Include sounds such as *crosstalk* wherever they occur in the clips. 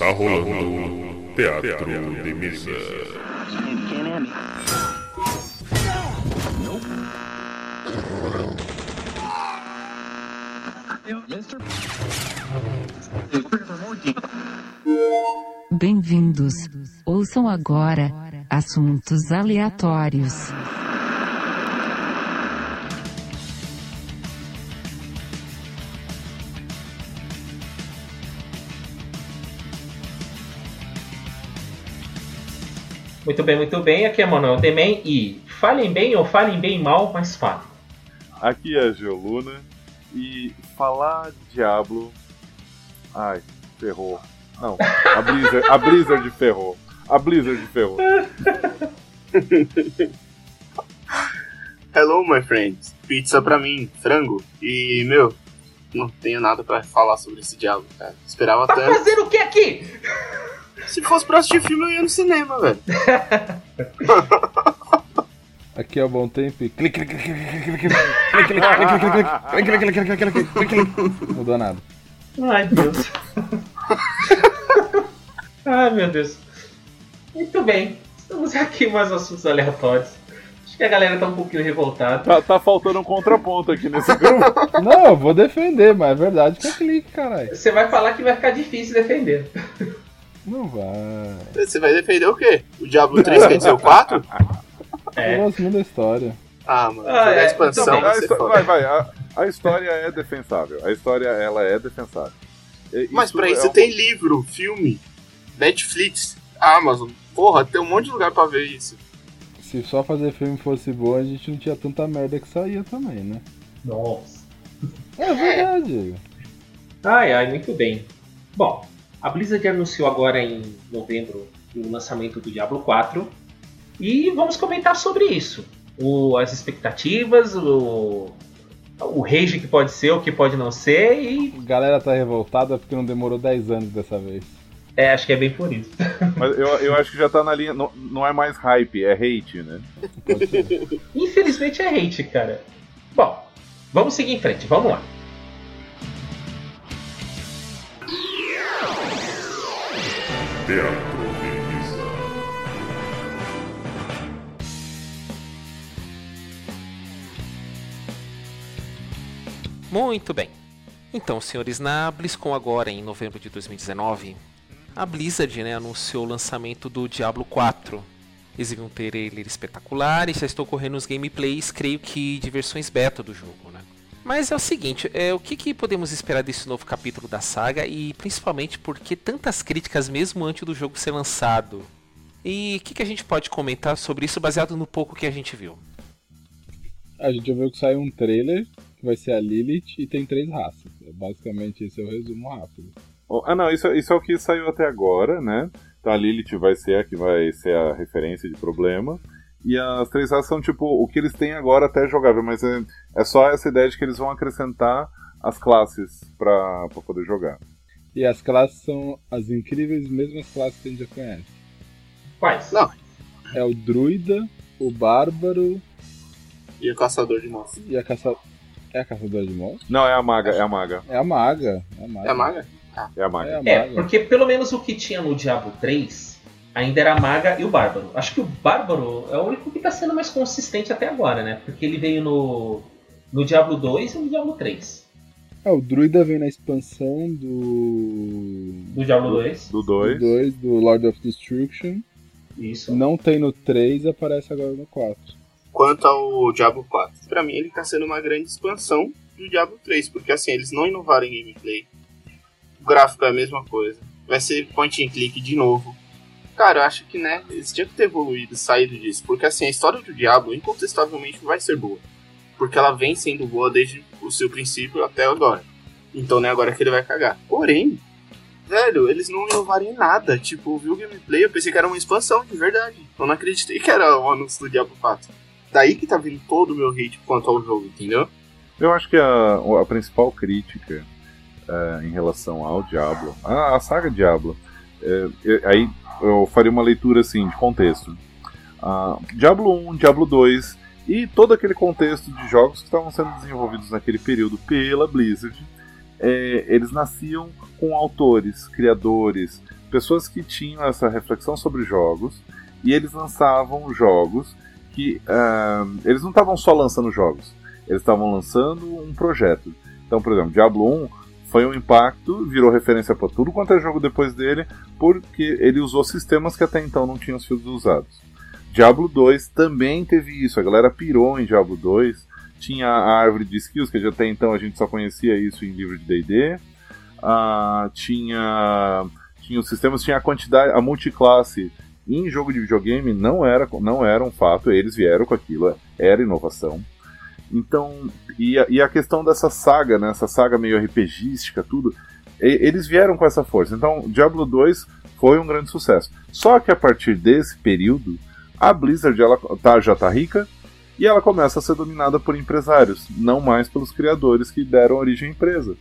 Está rolando Teatro de Mesa. Bem-vindos. Ouçam agora assuntos aleatórios. Muito bem, muito bem. Aqui é Manuel Demen e falem bem ou falem bem mal, mas falem. Aqui é a Geoluna e falar Diablo. Ai, ferrou. Não, a Blizzard, a Blizzard ferrou. A Blizzard ferrou. Hello, my friends. Pizza pra mim, frango. E, meu, não tenho nada pra falar sobre esse diabo, cara. Esperava Tá tanto. fazendo o que aqui? Se fosse pra assistir filme, eu ia no cinema, velho. Aqui é o bom tempo e clique, clique, clique, clique, clique, clique, clique, clique, clique, clique, clique, clique, clique, clique, clique. Mudou nada. Ai, Deus. Ai, meu Deus. Muito bem. Estamos aqui em mais assuntos aleatórios. Acho que a galera tá um pouquinho revoltada. Tá, tá faltando um contraponto aqui nesse grupo. Não, eu vou defender, mas é verdade que é clique, caralho. Você vai falar que vai ficar difícil defender. Não vai. Você vai defender o quê? O Diablo 3 quer dizer o 4? É. Eu gosto muito da história. Ah, mano, Ah, é, a expansão então, vai A histó- foda. vai, vai. A, a história é defensável. A história, ela é defensável. E- Mas pra isso é você um- tem livro, filme, Netflix, Amazon. Porra, tem um monte de lugar pra ver isso. Se só fazer filme fosse bom, a gente não tinha tanta merda que saía também, né? Nossa. É verdade. Ai, ai, muito bem. Bom, a Blizzard anunciou agora em novembro o lançamento do Diablo 4 e vamos comentar sobre isso. O- as expectativas, o, o rage que pode ser, o que pode não ser e A galera tá revoltada porque não demorou 10 anos dessa vez. é, acho que é bem por isso. *laughs* Mas eu, eu acho que já tá na linha. Não, não é mais hype, é hate, né? Infelizmente é hate, cara. Bom, vamos seguir em frente, vamos lá. Teatro. Muito bem. Então, senhores, na BlizzCon agora, em novembro de 2019, a Blizzard né, anunciou o lançamento do Diablo 4. Exibiu um trailer espetacular e já estou correndo os gameplays, creio que de versões beta do jogo, né? Mas é o seguinte, é, o que, que podemos esperar desse novo capítulo da saga e principalmente por que tantas críticas mesmo antes do jogo ser lançado? E o que, que a gente pode comentar sobre isso baseado no pouco que a gente viu? A gente já viu que saiu um trailer, que vai ser a Lilith, e tem três raças. É Basicamente, esse é o resumo rápido. Oh, Ah, não, isso, isso é o que saiu até agora, né? Então a Lilith vai ser a que vai ser a referência de problema. E as três raças são tipo o que eles têm agora até jogável, mas é, é só essa ideia de que eles vão acrescentar as classes pra, pra poder jogar. E as classes são as incríveis mesmas classes que a gente já conhece. Quais? Não. É o druida, o bárbaro E o caçador de monstros. e a caça... É a caçadora de monstros? Não, é a maga, é a maga, É a maga. É a maga. É a maga? é a maga. É É, porque pelo menos o que tinha no Diablo 3 ainda era a Maga e o Bárbaro. Acho que o Bárbaro é o único que tá sendo mais consistente até agora, né? Porque ele veio no, no Diablo 2 e no Diablo 3. É, o druida vem na expansão do... No Diablo 2, Do do 2. 2, do Lord of Destruction. isso. Não tem no 3 aparece agora no 4. Quanto ao Diablo 4, pra mim ele tá sendo uma grande expansão do Diablo 3, porque assim, eles não inovaram em gameplay. O gráfico é a mesma coisa. Vai ser point and click de novo. Cara, eu acho que, né, eles tinham que ter evoluído, saído disso, porque assim, a história do Diablo incontestavelmente vai ser boa. Porque ela vem sendo boa desde o seu princípio até agora. Então, né, agora que ele vai cagar. Porém, velho, eles não inovaram em nada. Tipo, eu vi o gameplay, eu pensei que era uma expansão, de verdade. Eu não acreditei que era o anúncio do Diablo 4. Daí que tá vindo todo o meu hate quanto ao jogo, entendeu? Eu acho que a, a principal crítica é, em relação ao Diablo, a, a saga Diablo, é, aí eu faria uma leitura assim de contexto. Ah, Diablo 1, Diablo 2 e todo aquele contexto de jogos que estavam sendo desenvolvidos naquele período pela Blizzard, é, eles nasciam com autores, criadores, pessoas que tinham essa reflexão sobre jogos e eles lançavam jogos que uh, eles não estavam só lançando jogos, eles estavam lançando um projeto. Então, por exemplo, Diablo 1 foi um impacto, virou referência para tudo quanto é jogo depois dele, porque ele usou sistemas que até então não tinham sido usados. Diablo 2 também teve isso, a galera pirou em Diablo 2. Tinha a árvore de skills, que até então a gente só conhecia isso em livro de DD. Tinha, tinha os sistemas, tinha a quantidade, a multiclasse em jogo de videogame não era, não era um fato, eles vieram com aquilo, era inovação. Então, e a, e a questão dessa saga, né, essa saga meio RPGística, tudo, e, eles vieram com essa força. Então, Diablo 2 foi um grande sucesso. Só que a partir desse período, a Blizzard ela tá, já tá rica e ela começa a ser dominada por empresários, não mais pelos criadores que deram origem à empresa.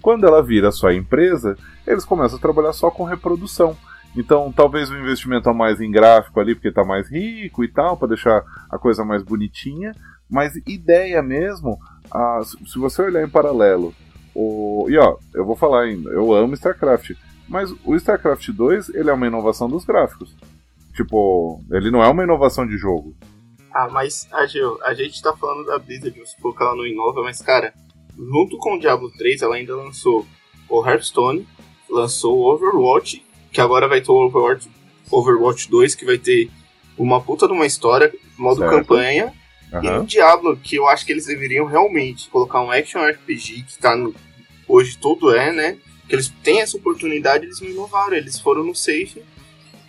Quando ela vira só empresa, eles começam a trabalhar só com reprodução. Então, talvez o investimento a mais em gráfico ali, porque está mais rico e tal, para deixar a coisa mais bonitinha, mas ideia mesmo, ah, se você olhar em paralelo, o, e ó, eu vou falar ainda, eu amo StarCraft, mas o StarCraft 2 ele é uma inovação dos gráficos. Tipo, ele não é uma inovação de jogo. Ah, mas a, a gente tá falando da Blizzard, vamos supor que ela não inova, mas cara, junto com o Diablo 3 ela ainda lançou o Hearthstone, lançou o Overwatch, que agora vai ter o Overwatch, Overwatch 2, que vai ter uma puta de uma história, modo certo. campanha, Uhum. E no Diablo, que eu acho que eles deveriam realmente colocar um action RPG que tá no, hoje todo é, né? Que eles têm essa oportunidade, eles não inovaram, eles foram no safe,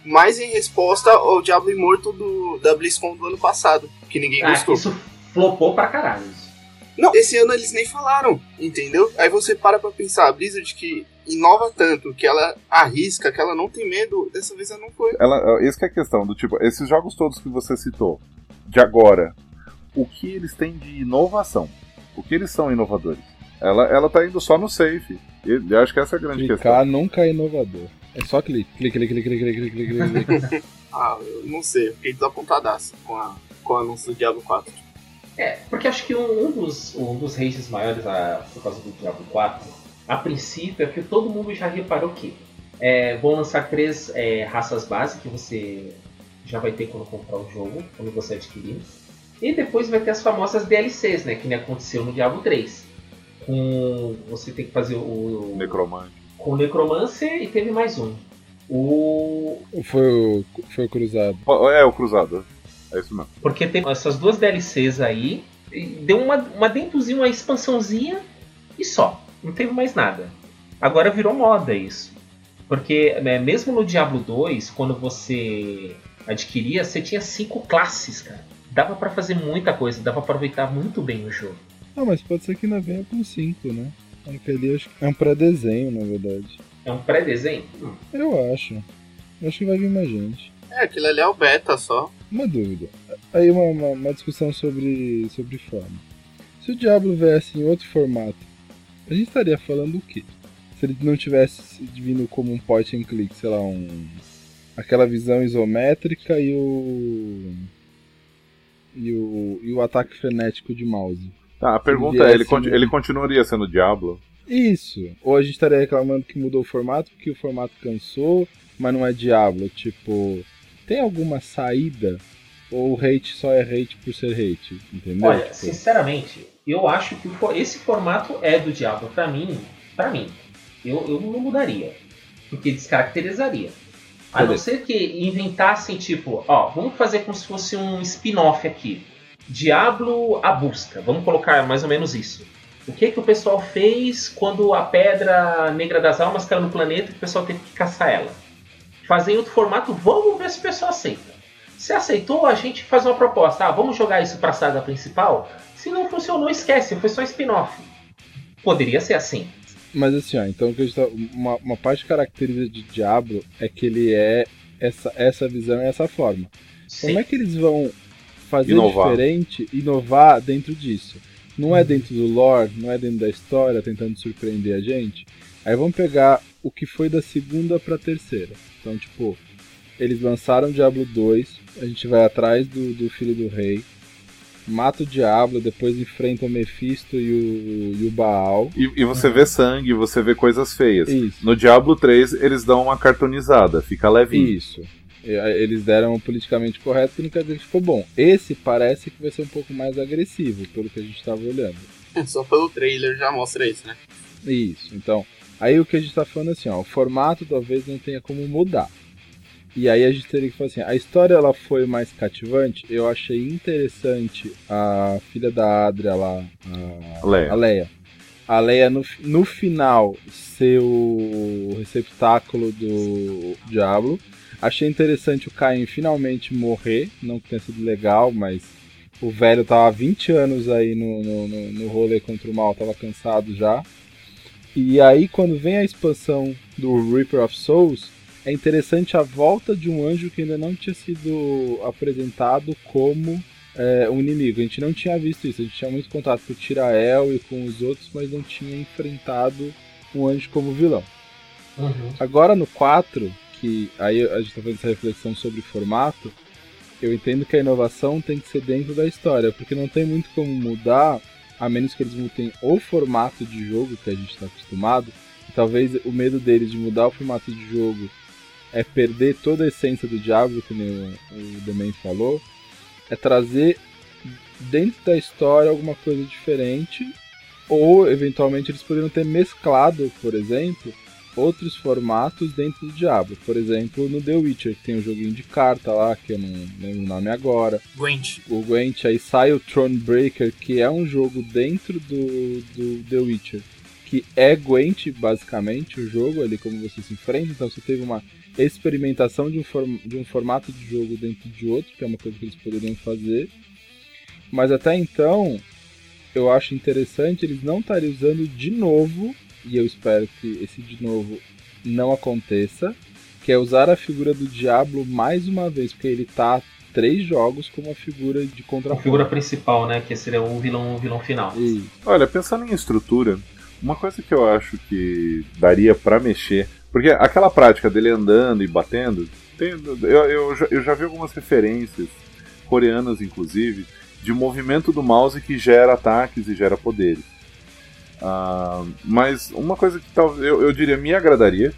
mais em resposta ao Diablo Imortal do, da BlizzCon do ano passado, que ninguém ah, gostou. Isso flopou pra caralho. Não, esse ano eles nem falaram, entendeu? Aí você para pra pensar, a Blizzard que inova tanto, que ela arrisca, que ela não tem medo, dessa vez ela não foi. Ela, essa é a questão, do tipo, esses jogos todos que você citou, de agora, o que eles têm de inovação. O que eles são inovadores. Ela, ela tá indo só no safe. E acho que essa é a grande Clicar questão. nunca é inovador. É só clique, clique, clique, clique, clique, clique, clique, clique. *laughs* ah, eu não sei, eu fiquei desapontadaço com, a, com o anúncio do Diablo 4. É, porque acho que um, um dos, um dos races maiores a, por causa do Diablo 4, a princípio, é que todo mundo já reparou que é, vão lançar três é, raças básicas que você já vai ter quando comprar o jogo, quando você adquirir. E depois vai ter as famosas DLCs, né? Que nem aconteceu no Diablo 3. Com. Você tem que fazer o. Necromante. Com o Necromancer e teve mais um. O. Foi o. Foi o Cruzado. É, o Cruzado. É isso mesmo. Porque tem essas duas DLCs aí. Deu uma, uma dentozinha, uma expansãozinha e só. Não teve mais nada. Agora virou moda isso. Porque né, mesmo no Diablo 2, quando você adquiria, você tinha cinco classes, cara dava para fazer muita coisa, dava pra aproveitar muito bem o jogo. Ah, mas pode ser que ainda venha com 5, né? Aquele acho que é um pré-desenho, na verdade. É um pré-desenho? Hum. Eu acho. Eu acho que vai vir mais gente. É, aquilo ali é o beta só. Uma dúvida. Aí uma, uma, uma discussão sobre, sobre forma. Se o Diablo viesse em outro formato, a gente estaria falando o quê? Se ele não tivesse vindo como um point and click, sei lá, um. aquela visão isométrica e o e o, e o ataque frenético de mouse. Tá, a pergunta é, ele, ele continuaria sendo Diablo? Isso. Ou a gente estaria reclamando que mudou o formato porque o formato cansou, mas não é Diablo. Tipo, tem alguma saída? Ou o hate só é hate por ser hate? Entendeu? Olha, tipo... sinceramente, eu acho que esse formato é do Diablo. Pra mim, para mim, eu, eu não mudaria. Porque descaracterizaria. A não ser que inventassem, tipo, ó, vamos fazer como se fosse um spin-off aqui. Diablo a busca. Vamos colocar mais ou menos isso. O que que o pessoal fez quando a pedra negra das almas caiu no planeta e o pessoal teve que caçar ela? Fazer em outro formato, vamos ver se o pessoal aceita. Se aceitou, a gente faz uma proposta. Ah, vamos jogar isso para a saga principal? Se não funcionou, esquece, foi só spin-off. Poderia ser assim. Mas assim, ó, então tá, uma, uma parte característica de Diablo é que ele é essa, essa visão e essa forma. Sim. Como é que eles vão fazer inovar. diferente, inovar dentro disso? Não é dentro do lore, não é dentro da história, tentando surpreender a gente. Aí vamos pegar o que foi da segunda pra terceira. Então, tipo, eles lançaram Diablo 2, a gente vai atrás do, do Filho do Rei, mata o Diablo, depois enfrenta o Mephisto e o, e o Baal. E, e você vê sangue, você vê coisas feias. Isso. No Diablo 3, eles dão uma cartonizada, fica levinho. Isso. Eles deram o politicamente correto, que não quer dizer que ficou bom. Esse parece que vai ser um pouco mais agressivo, pelo que a gente estava olhando. Só pelo trailer já mostra isso, né? Isso, então. Aí o que a gente tá falando assim, ó, o formato talvez não tenha como mudar. E aí a gente teria que falar assim, a história ela foi mais cativante, eu achei interessante a filha da Adria lá, a Leia. A Leia, a Leia no, no final ser o receptáculo do Diablo. Achei interessante o Caim finalmente morrer, não que tenha sido legal, mas o velho tava há 20 anos aí no, no, no, no rolê contra o mal, tava cansado já. E aí quando vem a expansão do Reaper of Souls, é interessante a volta de um anjo que ainda não tinha sido apresentado como é, um inimigo. A gente não tinha visto isso, a gente tinha muito contato com o Tirael e com os outros, mas não tinha enfrentado um anjo como vilão. Uhum. Agora no 4, que aí a gente está fazendo essa reflexão sobre formato, eu entendo que a inovação tem que ser dentro da história, porque não tem muito como mudar, a menos que eles mudem o formato de jogo que a gente está acostumado. E talvez o medo deles de mudar o formato de jogo é perder toda a essência do Diablo, que o, o Domain falou, é trazer dentro da história alguma coisa diferente, ou eventualmente eles poderiam ter mesclado, por exemplo, outros formatos dentro do Diablo. Por exemplo, no The Witcher, que tem o um joguinho de carta lá, que eu não lembro o nome agora. Gwent. O Gwent, aí sai o Thronebreaker, que é um jogo dentro do, do The Witcher, que é Gwent, basicamente, o jogo, ali como você se enfrenta. Então você teve uma experimentação de um, form de um formato de jogo dentro de outro, que é uma coisa que eles poderiam fazer. Mas até então, eu acho interessante eles não estarem usando de novo, e eu espero que esse de novo não aconteça, que é usar a figura do Diablo mais uma vez, porque ele tá três jogos como a figura de contra. A figura principal, né? Que seria o vilão, o vilão final. E... Olha, pensando em estrutura, uma coisa que eu acho que daria para mexer porque aquela prática dele andando e batendo, tem, eu, eu, já, eu já vi algumas referências, coreanas inclusive, de movimento do mouse que gera ataques e gera poderes. Uh, mas uma coisa que talvez eu, eu diria me agradaria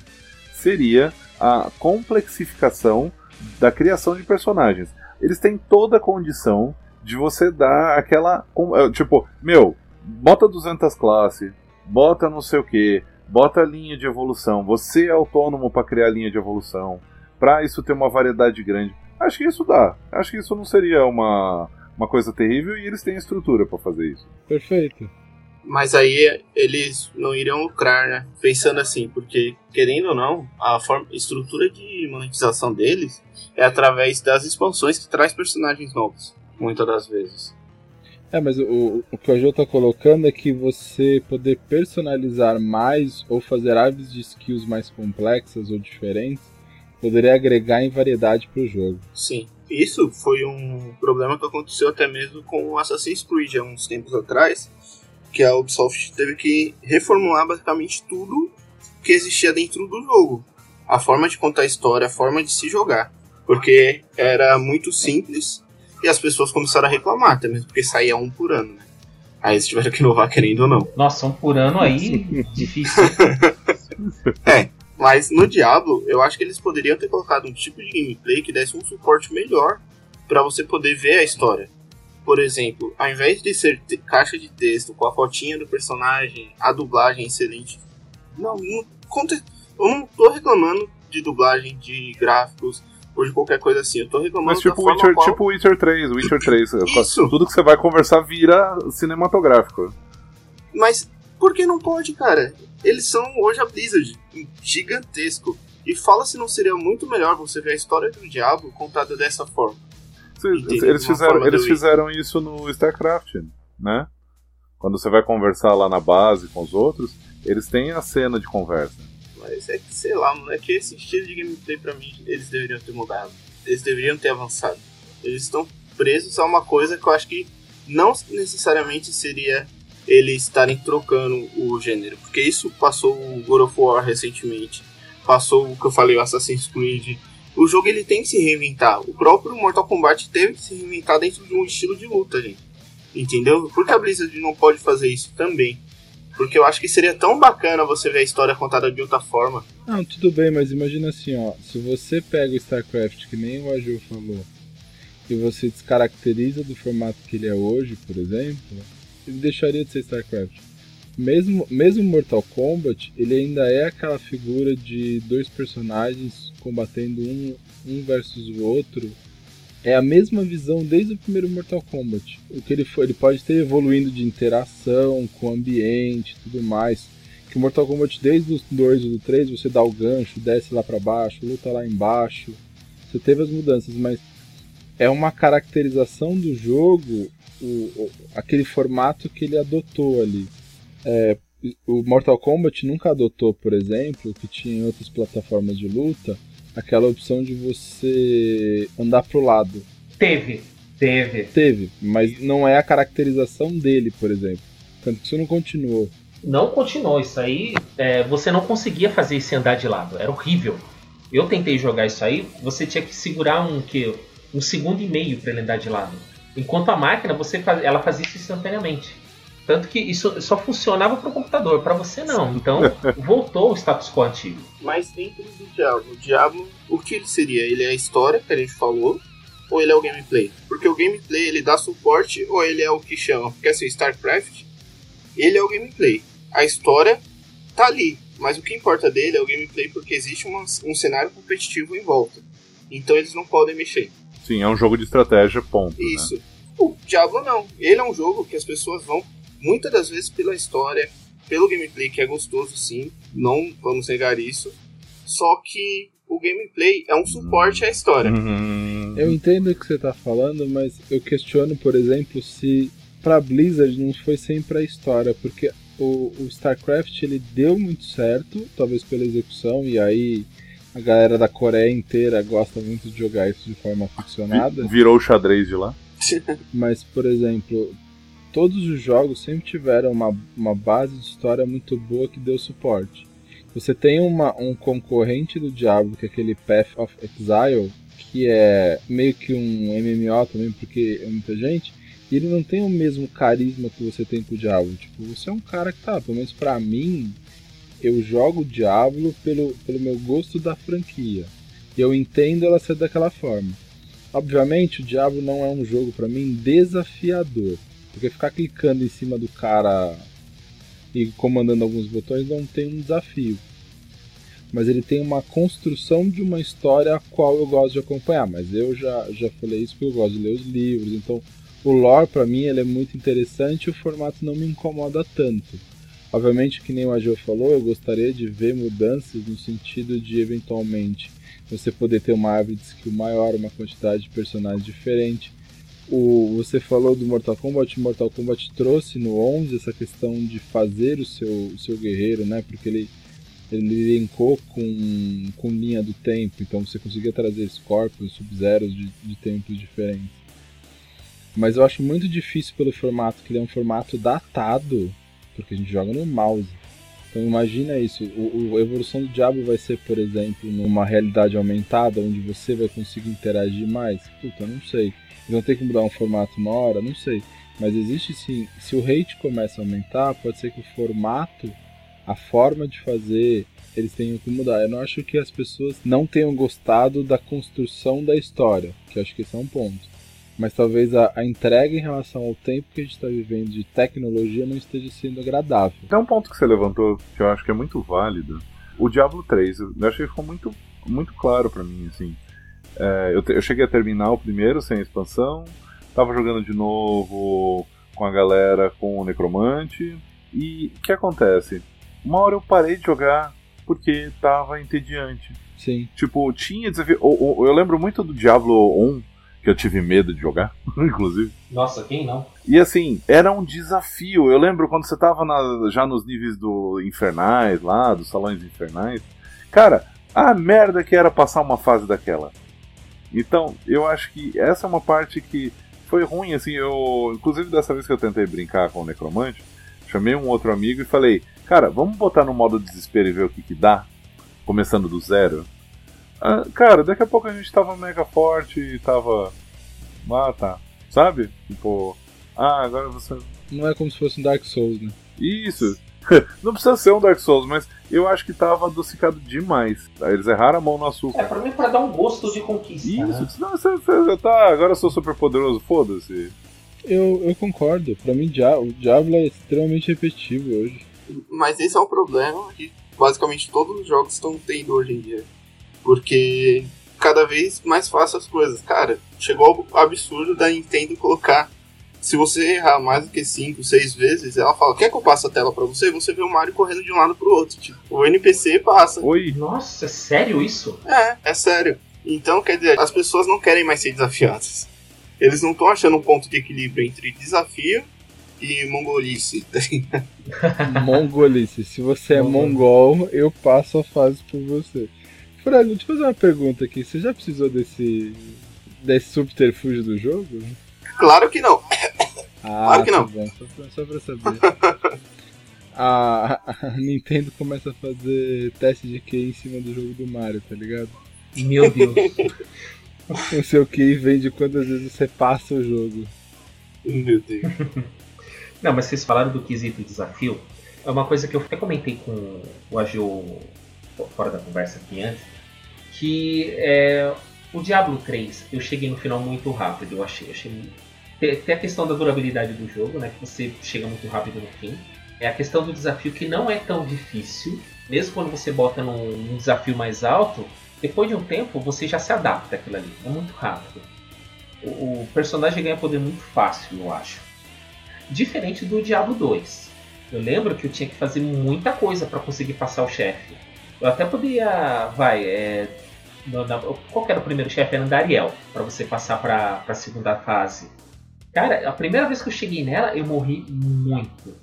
seria a complexificação da criação de personagens. Eles têm toda a condição de você dar aquela. Tipo, meu, bota 200 classes, bota não sei o que, bota a linha de evolução, você é autônomo para criar a linha de evolução, para isso ter uma variedade grande. Acho que isso dá. Acho que isso não seria uma, uma coisa terrível e eles têm estrutura para fazer isso. Perfeito. Mas aí eles não iriam lucrar, né? Pensando assim, porque querendo ou não, a forma, estrutura de monetização deles é através das expansões que traz personagens novos, muitas das vezes. É, mas o, o que o João tá colocando é que você poder personalizar mais ou fazer aves de skills mais complexas ou diferentes poderia agregar em variedade para o jogo. Sim. Isso foi um problema que aconteceu até mesmo com o Assassin's Creed há uns tempos atrás, que a Ubisoft teve que reformular basicamente tudo que existia dentro do jogo. A forma de contar a história, a forma de se jogar. Porque era muito simples e as pessoas começaram a reclamar, até mesmo porque saía um por ano, né? Aí eles tiveram que inovar querendo ou não. Nossa, um por ano aí, difícil. *laughs* é, mas no Diablo, eu acho que eles poderiam ter colocado um tipo de gameplay que desse um suporte melhor para você poder ver a história. Por exemplo, ao invés de ser caixa de texto com a fotinha do personagem, a dublagem excelente. Não, não eu não tô reclamando de dublagem, de gráficos, ou de qualquer coisa assim. Eu tô reclamando Mas tipo Witcher, qual... tipo Witcher 3, Witcher 3. Isso. Tudo que você vai conversar vira cinematográfico. Mas por que não pode, cara? Eles são hoje a Blizzard, gigantesco. E fala se não seria muito melhor você ver a história do diabo contada dessa forma. eles fizeram, eles fizeram isso no StarCraft, né? Quando você vai conversar lá na base com os outros, eles têm a cena de conversa. Mas é que, sei lá, mano, é que esse estilo de gameplay pra mim, eles deveriam ter mudado. Eles deveriam ter avançado. Eles estão presos a uma coisa que eu acho que não necessariamente seria eles estarem trocando o gênero. Porque isso passou o God of War recentemente. Passou o que eu falei, o Assassin's Creed. O jogo ele tem que se reinventar. O próprio Mortal Kombat teve que se reinventar dentro de um estilo de luta, gente. Entendeu? Por que a Blizzard não pode fazer isso também? Porque eu acho que seria tão bacana você ver a história contada de outra forma. Não, tudo bem, mas imagina assim, ó. Se você pega o StarCraft, que nem o Aju falou, e você descaracteriza do formato que ele é hoje, por exemplo, ele deixaria de ser StarCraft. Mesmo, mesmo Mortal Kombat, ele ainda é aquela figura de dois personagens combatendo um, um versus o outro é a mesma visão desde o primeiro Mortal Kombat. O que ele foi, ele pode ter evoluindo de interação com o ambiente, tudo mais. Que o Mortal Kombat desde os 2 e do 3 você dá o gancho, desce lá para baixo, luta lá embaixo. Você teve as mudanças, mas é uma caracterização do jogo, o, o, aquele formato que ele adotou ali. É, o Mortal Kombat nunca adotou, por exemplo, que tinha em outras plataformas de luta, aquela opção de você andar pro lado. Teve, teve. Teve, mas não é a caracterização dele, por exemplo. Tanto que isso não continuou. Não continuou, isso aí é, você não conseguia fazer esse andar de lado, era horrível. Eu tentei jogar isso aí, você tinha que segurar um que um segundo e meio para ele andar de lado. Enquanto a máquina, você faz, ela fazia isso instantaneamente. Tanto que isso só funcionava para o computador, para você não. Então *laughs* voltou o status quo antigo. Mas dentro do Diablo, o Diablo, o que ele seria? Ele é a história que a gente falou, ou ele é o gameplay? Porque o gameplay ele dá suporte ou ele é o que chama? Porque assim, StarCraft, ele é o gameplay. A história tá ali, mas o que importa dele é o gameplay porque existe uma, um cenário competitivo em volta. Então eles não podem mexer. Sim, é um jogo de estratégia, ponto. Né? Isso. Né? O Diablo não. Ele é um jogo que as pessoas vão muitas das vezes pela história, pelo gameplay, que é gostoso sim, não vamos negar isso. Só que o gameplay é um suporte à história. Uhum. Eu entendo o que você está falando, mas eu questiono, por exemplo, se para Blizzard não foi sempre a história, porque o, o, StarCraft ele deu muito certo, talvez pela execução, e aí a galera da Coreia inteira gosta muito de jogar isso de forma ficcionada. Virou o xadrez de lá. Mas, por exemplo, todos os jogos sempre tiveram uma, uma base de história muito boa que deu suporte. Você tem uma, um concorrente do Diablo, que é aquele Path of Exile, que é meio que um MMO também, porque é muita gente, e ele não tem o mesmo carisma que você tem com o Diablo. Tipo, você é um cara que tá, pelo menos pra mim, eu jogo o Diablo pelo, pelo meu gosto da franquia. E eu entendo ela ser daquela forma. Obviamente, o Diablo não é um jogo para mim desafiador. Porque ficar clicando em cima do cara e comandando alguns botões não tem um desafio. Mas ele tem uma construção de uma história a qual eu gosto de acompanhar. Mas eu já, já falei isso porque eu gosto de ler os livros. Então o lore para mim ele é muito interessante e o formato não me incomoda tanto. Obviamente, que nem o Agil falou, eu gostaria de ver mudanças no sentido de eventualmente você poder ter uma árvore de skill maior, uma quantidade de personagens diferente, o, você falou do Mortal Kombat, Mortal Kombat trouxe no 11 essa questão de fazer o seu, o seu guerreiro, né? Porque ele, ele linkou com, com linha do tempo, então você conseguia trazer Scorpions, Sub-Zeros de, de tempos diferentes. Mas eu acho muito difícil pelo formato, que ele é um formato datado, porque a gente joga no mouse. Então imagina isso, o, o, a evolução do Diablo vai ser, por exemplo, numa realidade aumentada, onde você vai conseguir interagir mais? Puta, não sei. Vão ter que mudar um formato uma hora? Não sei. Mas existe sim. Se o rate começa a aumentar, pode ser que o formato, a forma de fazer, eles tenham que mudar. Eu não acho que as pessoas não tenham gostado da construção da história, que acho que esse é um ponto. Mas talvez a, a entrega em relação ao tempo que a gente está vivendo de tecnologia não esteja sendo agradável. Tem um ponto que você levantou que eu acho que é muito válido. O Diablo 3, eu acho que ficou muito, muito claro para mim, assim. É, eu, te, eu, cheguei a terminar o primeiro sem expansão, tava jogando de novo com a galera com o Necromante. E o que acontece? Uma hora eu parei de jogar porque tava entediante. Sim. Tipo, tinha desafio. Eu, eu, eu lembro muito do Diablo 1, que eu tive medo de jogar, *laughs* inclusive. Nossa, quem não? E assim, era um desafio. Eu lembro quando você tava na, já nos níveis do Infernais lá, dos salões infernais. Cara, a merda que era passar uma fase daquela. Então, eu acho que essa é uma parte que foi ruim, assim, eu. Inclusive dessa vez que eu tentei brincar com o Necromante, chamei um outro amigo e falei, cara, vamos botar no modo desespero e ver o que, que dá? Começando do zero. Ah, cara, daqui a pouco a gente tava mega forte e tava. Ah, tá. Sabe? Tipo. Ah, agora você. Não é como se fosse um Dark Souls, né? Isso. *laughs* Não precisa ser um Dark Souls, mas eu acho que tava adocicado demais. Eles erraram a mão no açúcar. É, pra mim, pra dar um gosto de conquista. Isso, né? senão você, você tá. Agora eu sou super poderoso, foda-se. Eu, eu concordo. Pra mim, o Diablo é extremamente repetitivo hoje. Mas esse é um problema que basicamente todos os jogos estão tendo hoje em dia. Porque cada vez mais fácil as coisas. Cara, chegou ao absurdo da Nintendo colocar. Se você errar mais do que 5, 6 vezes, ela fala: Quer que eu passe a tela pra você? Você vê o Mario correndo de um lado pro outro. Tipo, o NPC passa. Oi. Nossa, é sério isso? É, é sério. Então, quer dizer, as pessoas não querem mais ser desafiadas. Eles não estão achando um ponto de equilíbrio entre desafio e mongolice. *laughs* *laughs* Mongolice. Se você é mongol, eu passo a fase por você. Frango, deixa eu fazer uma pergunta aqui. Você já precisou desse. desse subterfúgio do jogo? claro que não. Ah, Claro que não. tá bom, só, pra, só pra saber. *laughs* a, a Nintendo começa a fazer teste de QI em cima do jogo do Mario, tá ligado? Meu Deus. *laughs* O seu QI vem de quantas vezes você passa o jogo. Meu Deus. Não, mas vocês falaram do quesito desafio. É uma coisa que eu até comentei com o Agil fora da conversa aqui antes. Que é, o Diablo 3, eu cheguei no final muito rápido, eu achei. achei tem, a questão da durabilidade do jogo, né? Que você chega muito rápido no fim. É a questão do desafio que não é tão difícil. Mesmo quando você bota num, num desafio mais alto, depois de um tempo você já se adapta àquilo ali. É muito rápido. O, o personagem ganha poder muito fácil, eu acho. Diferente do Diablo 2. Eu lembro que eu tinha que fazer muita coisa para conseguir passar o chefe. Eu até podia. Vai, é, na- qual que era o primeiro chefe? Era o Dariel, para você passar para a segunda fase. Cara, a primeira vez que eu cheguei nela, eu morri muito.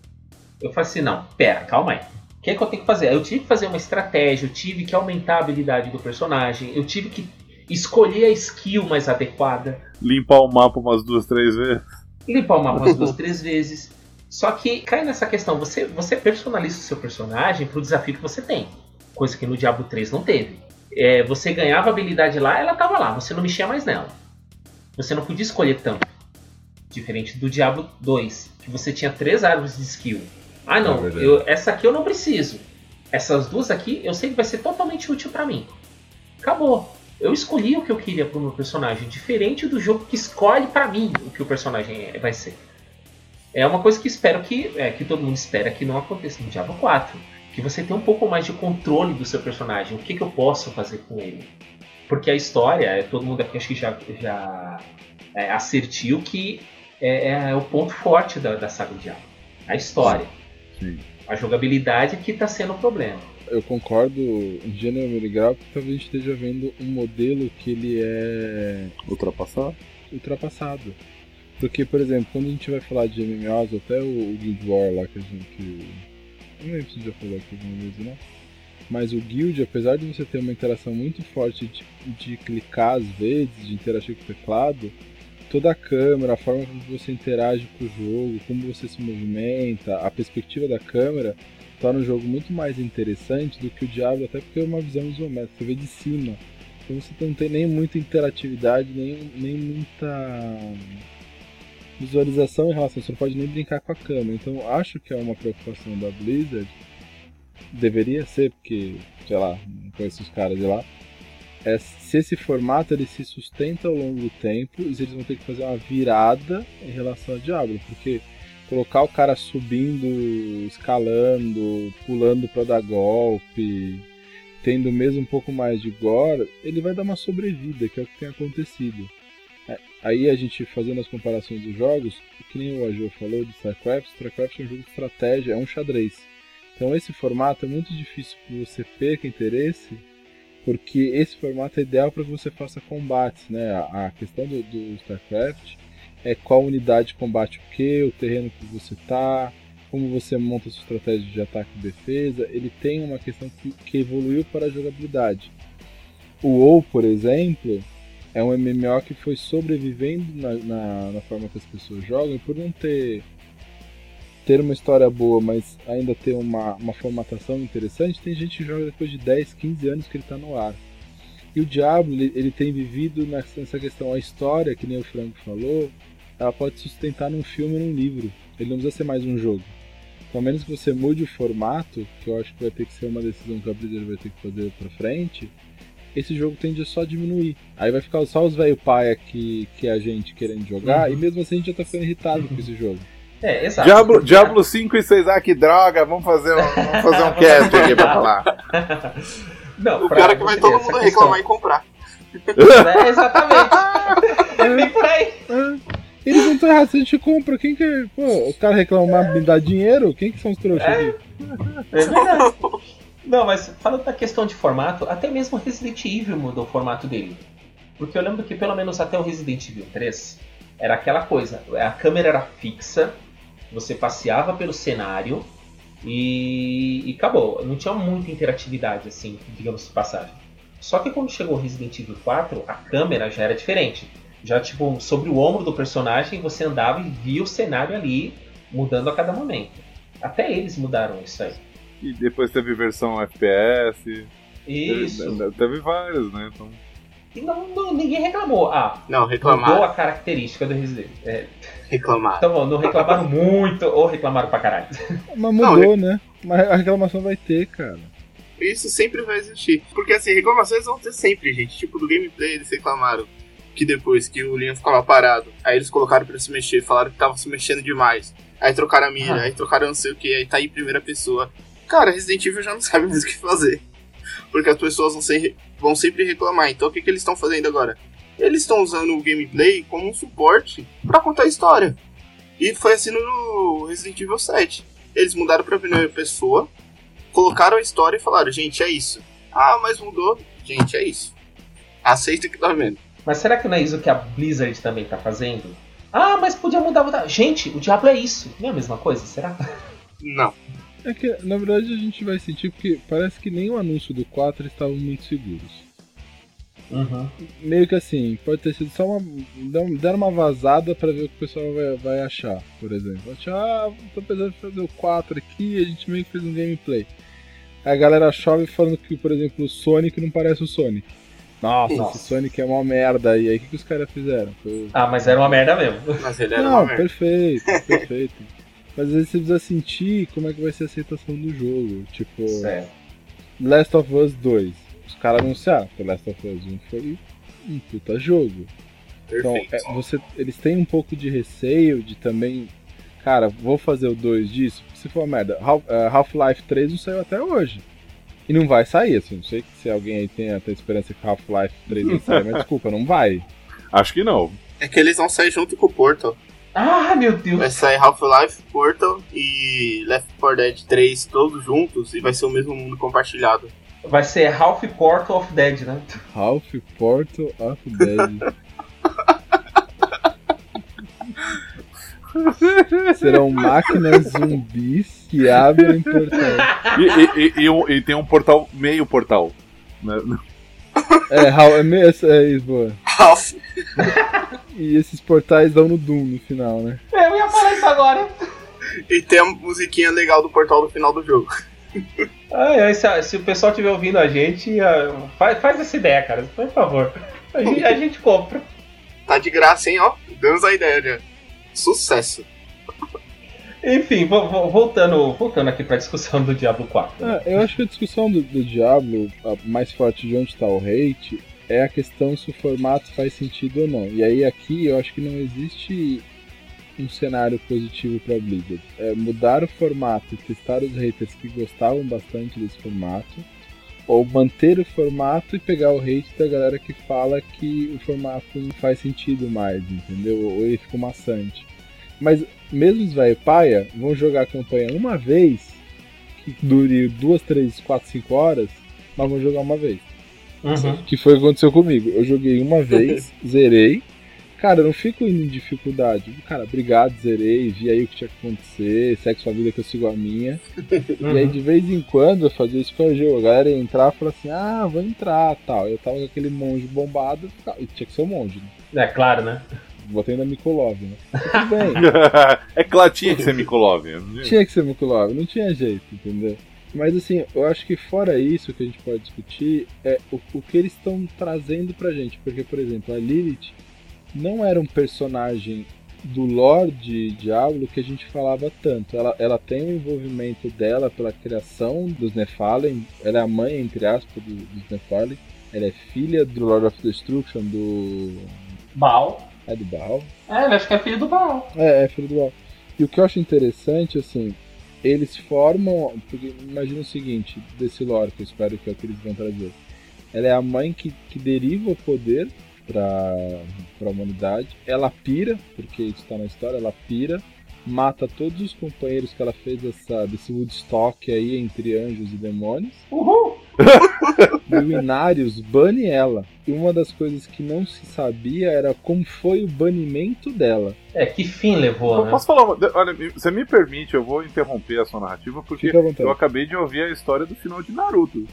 Eu falei assim: não, pera, calma aí. O que, é que eu tenho que fazer? Eu tive que fazer uma estratégia, eu tive que aumentar a habilidade do personagem, eu tive que escolher a skill mais adequada Limpar o mapa umas duas, três vezes. limpar o mapa umas *laughs* duas, três vezes. Só que cai nessa questão, você, você personaliza o seu personagem pro desafio que você tem. Coisa que no Diablo 3 não teve. É, você ganhava habilidade lá, ela tava lá, você não mexia mais nela. Você não podia escolher tanto. Diferente do Diablo 2, que você tinha três árvores de skill. Ah É não, verdade. eu- essa aqui eu não preciso. Essas duas aqui eu sei que vai ser totalmente útil pra mim. Acabou. Eu escolhi o que eu queria pro meu personagem, diferente do jogo que escolhe pra mim o que o personagem é- vai ser. É uma coisa que espero que, é, que todo mundo espera que não aconteça no Diablo 4. Que você tenha um pouco mais de controle do seu personagem. O que, que eu posso fazer com ele? Porque a história, é, todo mundo aqui acho que já, já é, assertiu que é, é o ponto forte da, da saga Diablo. A história. Sim. A jogabilidade que está sendo o problema. Eu concordo em gênero e grau que talvez a gente esteja vendo um modelo que ele é Ultrapassar? ultrapassado. Porque, por exemplo, quando a gente vai falar de MMOs, até o, o Guild War lá que a gente. que- Não lembro se já falou aqui alguma vez, não. Mas o Guild, apesar de você ter uma interação muito forte de, de clicar às vezes, de interagir com o teclado, toda a câmera, a forma como você interage com o jogo, como você se movimenta, a perspectiva da câmera, torna o jogo muito mais interessante do que o Diablo, até porque é uma visão isométrica, você vê de cima. Então você não tem nem muita interatividade, nem, nem muita visualização em relação, você não pode nem brincar com a câmera. Então acho que é uma preocupação da Blizzard, deveria ser, porque, sei lá, não conheço os caras de lá, é se esse formato ele se sustenta ao longo do tempo e se eles vão ter que fazer uma virada em relação ao Diablo, porque colocar o cara subindo, escalando, pulando para dar golpe, tendo mesmo um pouco mais de gore, ele vai dar uma sobrevida, que é o que tem acontecido. Aí a gente fazendo as comparações dos jogos, que nem o Ajô falou de StarCraft, StarCraft é um jogo de estratégia, é um xadrez. Então esse formato é muito difícil que você perca interesse, porque esse formato é ideal para que você faça combates, né? A, a questão do, do StarCraft é qual unidade combate o que, o terreno que você tá, como você monta sua estratégia de ataque e defesa. Ele tem uma questão que, que evoluiu para a jogabilidade. O WoW, por exemplo, é um MMO que foi sobrevivendo na, na, na forma que as pessoas jogam por não ter ter uma história boa, mas ainda ter uma, uma formatação interessante, tem gente que joga depois de 10, 15 anos que ele está no ar. E o Diablo, ele, ele tem vivido nessa, questão, a história, que nem o Franco falou, ela pode sustentar num filme ou num livro. Ele não precisa ser mais um jogo. Então, a menos que você mude o formato, que eu acho que vai ter que ser uma decisão que a Blizzard vai ter que fazer pra frente, esse jogo tende a só diminuir. Aí vai ficar só os velho pai aqui que a gente querendo jogar, uhum. e mesmo assim a gente já tá ficando irritado com esse jogo. É, exato. Diablo, Diablo 5 e 6, ah, que droga, vamos fazer um, vamos fazer um *laughs* cast aqui pra falar. *laughs* Não, o cara que vai todo mundo reclamar e comprar. É, exatamente. *laughs* é bem por aí. Eles não estão errados, a gente compra. Quem que. Pô, o cara reclamar me dá dinheiro? Quem que são os trouxas é, aqui? É verdade. Não, mas falando da questão de formato, até mesmo Resident Evil mudou o formato dele. Porque eu lembro que pelo menos até o Resident Evil 3 era aquela coisa, a câmera era fixa, você passeava pelo cenário e, e acabou. Não tinha muita interatividade, assim, digamos de passagem. Só que quando chegou o Resident Evil 4, a câmera já era diferente. Já, tipo, sobre o ombro do personagem, você andava e via o cenário ali mudando a cada momento. Até eles mudaram isso aí. E depois teve versão FPS. Isso. Teve, teve vários, né? Então... E não, não, ninguém reclamou. Ah, não, reclamaram. Mudou a característica do Resident. É... Reclamaram. Então, bom, não reclamaram muito ou reclamaram pra caralho. Mas mudou, não, né? Mas a reclamação vai ter, cara. Isso sempre vai existir. Porque assim, reclamações vão ter sempre, gente. Tipo, do gameplay eles reclamaram que depois que o Leon ficava parado, aí eles colocaram pra se mexer, falaram que tava se mexendo demais. Aí trocaram a mira, ah. aí trocaram não sei o que, aí tá aí em primeira pessoa. Cara, Resident Evil já não sabe mais o que fazer. Porque as pessoas vão, ser, vão sempre reclamar. Então o que, que eles estão fazendo agora? Eles estão usando o gameplay como um suporte para contar a história. E foi assim no Resident Evil 7. Eles mudaram pra primeira pessoa, colocaram a história e falaram, gente, é isso. Ah, mas mudou. Gente, é isso. Aceita o que tá vendo. Mas será que não é isso que a Blizzard também tá fazendo? Ah, mas podia mudar, mudar. Gente, o diabo é isso. Não é a mesma coisa, será? Não. É que, na verdade, a gente vai sentir porque parece que nem o anúncio do 4 estavam muito seguros. Uhum. Meio que assim, pode ter sido só uma. deram uma vazada para ver o que o pessoal vai, vai achar, por exemplo. Achar, ah, tô pensando em fazer o 4 aqui, a gente meio que fez um gameplay. Aí a galera chove falando que, por exemplo, o Sonic não parece o Sonic. Nossa, Nossa. esse Sonic é uma merda. E aí o que, que os caras fizeram? Foi... Ah, mas era uma merda mesmo. Mas ele era não, uma merda. perfeito, perfeito. Mas às vezes você precisa sentir como é que vai ser a aceitação do jogo. Tipo, certo. Last of Us 2. Os caras anunciaram que Last of Us 1 foi um puta jogo. Então, Perfeito. Então, é, você, eles têm um pouco de receio de também. Cara, vou fazer o 2 disso. Se for uma merda, é, Half-Life 3 não saiu até hoje. E não vai sair, assim. Não sei se alguém aí tem até esperança que Half-Life 3 vai sair, mas desculpa, não vai. *laughs* Acho que não. É que eles vão sair junto com o Portal. Ah, meu Deus! Vai sair Half-Life, Portal e Left 4 Dead 3 todos juntos e vai ser o mesmo mundo compartilhado. Vai ser Half Portal of Dead, né? Half Portal of Dead. *laughs* Serão máquinas zumbis que abrem portais. E, e, e, e, tem um portal, meio portal. Né? É, é, meio, é isso, boa. Half. E esses portais dão no Doom no final, né? Eu ia falar isso agora. E tem a musiquinha legal do portal no final do jogo. Ah, se, se, o pessoal estiver ouvindo a gente, uh, faz, faz essa ideia, cara. Por favor. A gente, a gente compra. Tá de graça, hein, ó. Damos a ideia, né? Sucesso. Enfim, voltando, voltando aqui para a discussão do Diablo 4. Né? eu acho que a discussão do, do Diablo, mais forte de onde está o hate, é a questão se o formato faz sentido ou não. E aí aqui eu acho que não existe um cenário positivo para Blizzard. É mudar o formato e testar os haters que gostavam bastante desse formato, ou manter o formato e pegar o hate da galera que fala que o formato não faz sentido mais, entendeu? Ou ele ficou maçante. Mas mesmo os velho paia vão jogar a campanha uma vez, que dure duas, três, quatro, cinco horas, mas vão jogar uma vez. Uhum. Que foi o que aconteceu comigo. Eu joguei uma vez, *laughs* zerei. Cara, eu não fico indo em dificuldade. Cara, obrigado, zerei, vi aí o que tinha que acontecer, segue sua vida que eu sigo a minha. Uhum. E aí de vez em quando eu fazia isso com o jogo. A galera ia entrar e falava assim, ah, vou entrar tal. Eu tava com aquele monge bombado, e tinha que ser um monge, né? É claro, né? Botei na Mikolov, né? *laughs* Tudo bem. *laughs* é claro, tinha que ser Mikolov. Tinha que ser Mikolov, não tinha jeito, entendeu? Mas assim, eu acho que fora isso que a gente pode discutir é o, o que eles estão trazendo pra gente. Porque, por exemplo, a Lilith não era um personagem do lore de Diablo que a gente falava tanto. Ela, ela tem o envolvimento dela pela criação dos Nephalem, ela é a mãe, entre aspas, do, dos Nephalem. Ela é filha do Lord of Destruction, do. Baal. É do Baal? É, eu acho que é filho do Baal. É, é filho do Baal. E o que eu acho interessante, assim, eles formam. Porque imagina o seguinte, desse lore, que eu espero que é o que eles vão trazer. Ela é a mãe que, que deriva o poder para a humanidade. Ela pira, porque isso está na história, ela pira, mata todos os companheiros que ela fez essa, desse Woodstock aí entre anjos e demônios. Uhul! O Inarius bane ela. E uma das coisas que não se sabia era como foi o banimento dela. É, que fim levou, eu né? Posso falar? Uma... Olha, você me permite, eu vou interromper a sua narrativa, porque eu acabei de ouvir a história do final de Naruto.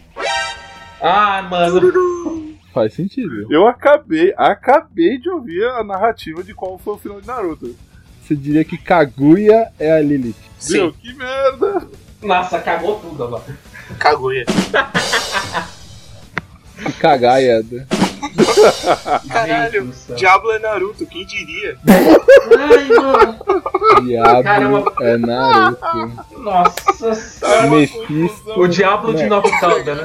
Ah, mano. Faz sentido. Eu acabei, acabei de ouvir a narrativa de qual foi o final de Naruto. Você diria que Kaguya é a Lilith. Sim. Meu, que merda! Nossa, cagou tudo agora. Kaguya. cagaiada. Caralho, Diablo é Naruto, quem diria? Ai, mano. Diablo Caramba. é Naruto. Nossa senhora. O Diablo de Nova Calda, né?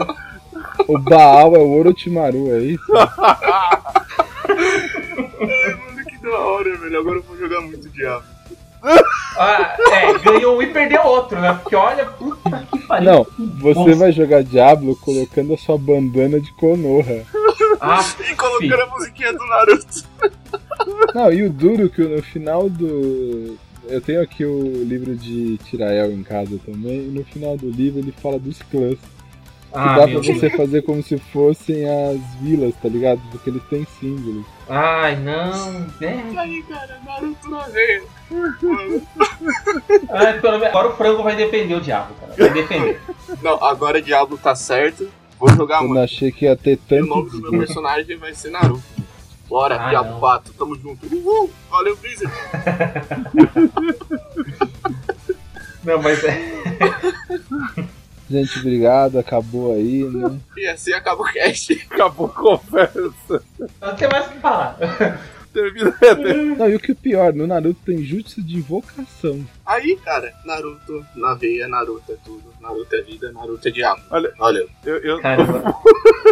O Baal é o Orochimaru, é isso? *laughs* mano, que da hora, velho. Agora eu vou jogar muito Diablo. Ah, é, ganhou um e perdeu outro, né? Porque olha, puta que pariu. Não, você Nossa. vai jogar Diablo colocando a sua bandana de Konoha. Ah, e colocando filho. a musiquinha do Naruto. Não, e o duro que no final do. Eu tenho aqui o livro de Tirael em casa também, e no final do livro ele fala dos clãs. Ah, dá pra você fazer como se fossem as vilas, tá ligado? Porque eles têm símbolos. Ai, não. É. aí, cara, Naruto na veia. *laughs* agora o frango vai defender o diabo, cara. Vai defender. Não, agora o diabo tá certo. Vou jogar Eu não achei que ia ter tanto. o nome do meu personagem vai ser Naruto. Bora, ah, Diabo não. 4, tamo junto. Uhul! Valeu, Blizzard! *laughs* não, mas é. *laughs* Gente, obrigado. Acabou aí, né? E assim acaba o cast. *laughs* Acabou a conversa. Não tem mais o que falar. Termina. *laughs* Não, e o que é pior, no Naruto tem jutsu de invocação. Aí, cara, Naruto na veia, Naruto é tudo. Naruto é vida, Naruto é diabo. Olha, olha. Eu, eu... Caramba.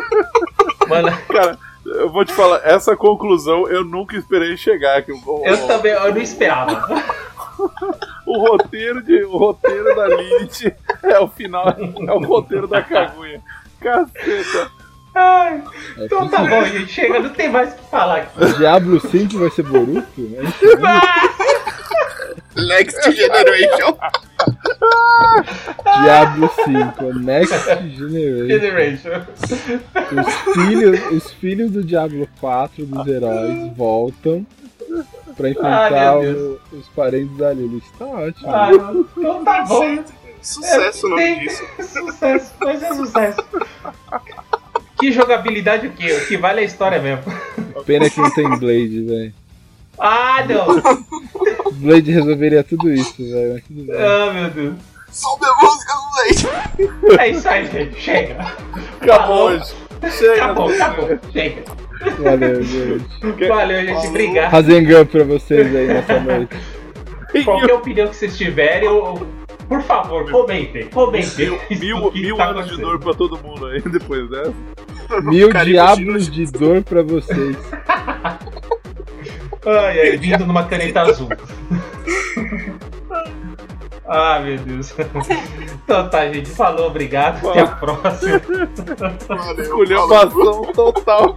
*laughs* Mano. Cara, eu vou te falar, essa conclusão eu nunca esperei chegar. Que eu, eu também, eu não esperava o roteiro de o roteiro da Lilith é o final, é o roteiro da Kaguya. Caceta. Ai, é então tá bom, gente. Chega, não tem mais o que falar aqui. O Diablo 5 vai ser Boruto? Né? *laughs* Next Generation. *laughs* Diablo 5, Next Generation. Os filhos, os filhos do Diablo 4 dos heróis voltam pra enfrentar ah, o, os parentes da Lilith. Tá ótimo. Ah, então tá bom. Sucesso o nome disso. Sucesso, mas é sucesso. Que jogabilidade o quê? O que vale é a história mesmo. Pena que não tem Blade, velho. Ah, não! Blade resolveria tudo isso, velho. Ah, meu Deus. Sobe a música do Blade! É isso aí, gente. Chega. Acabou hoje. Chega. Acabou, acabou. Chega. Valeu, gente. Valeu, gente. Obrigado. Rasengan pra vocês aí nessa noite. *laughs* Qualquer opinião que vocês tiverem, eu, por favor, comentem. Comentem. Mil, mil tá anos de dor pra todo mundo aí depois dessa. Mil *laughs* diabos de dor pra vocês. *laughs* Ai, ai, vindo numa caneta azul. Ah, meu Deus. Então tá, gente. Falou, obrigado. Até a próxima. Esculhambação total.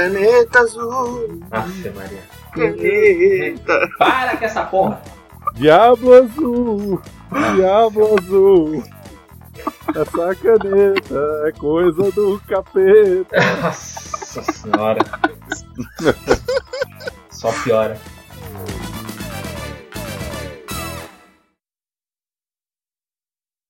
Caneta azul. Nossa, Maria. Caneta. Para com essa porra. Diabo azul. Diabo azul. Essa caneta é coisa do capeta. Nossa senhora. Só piora.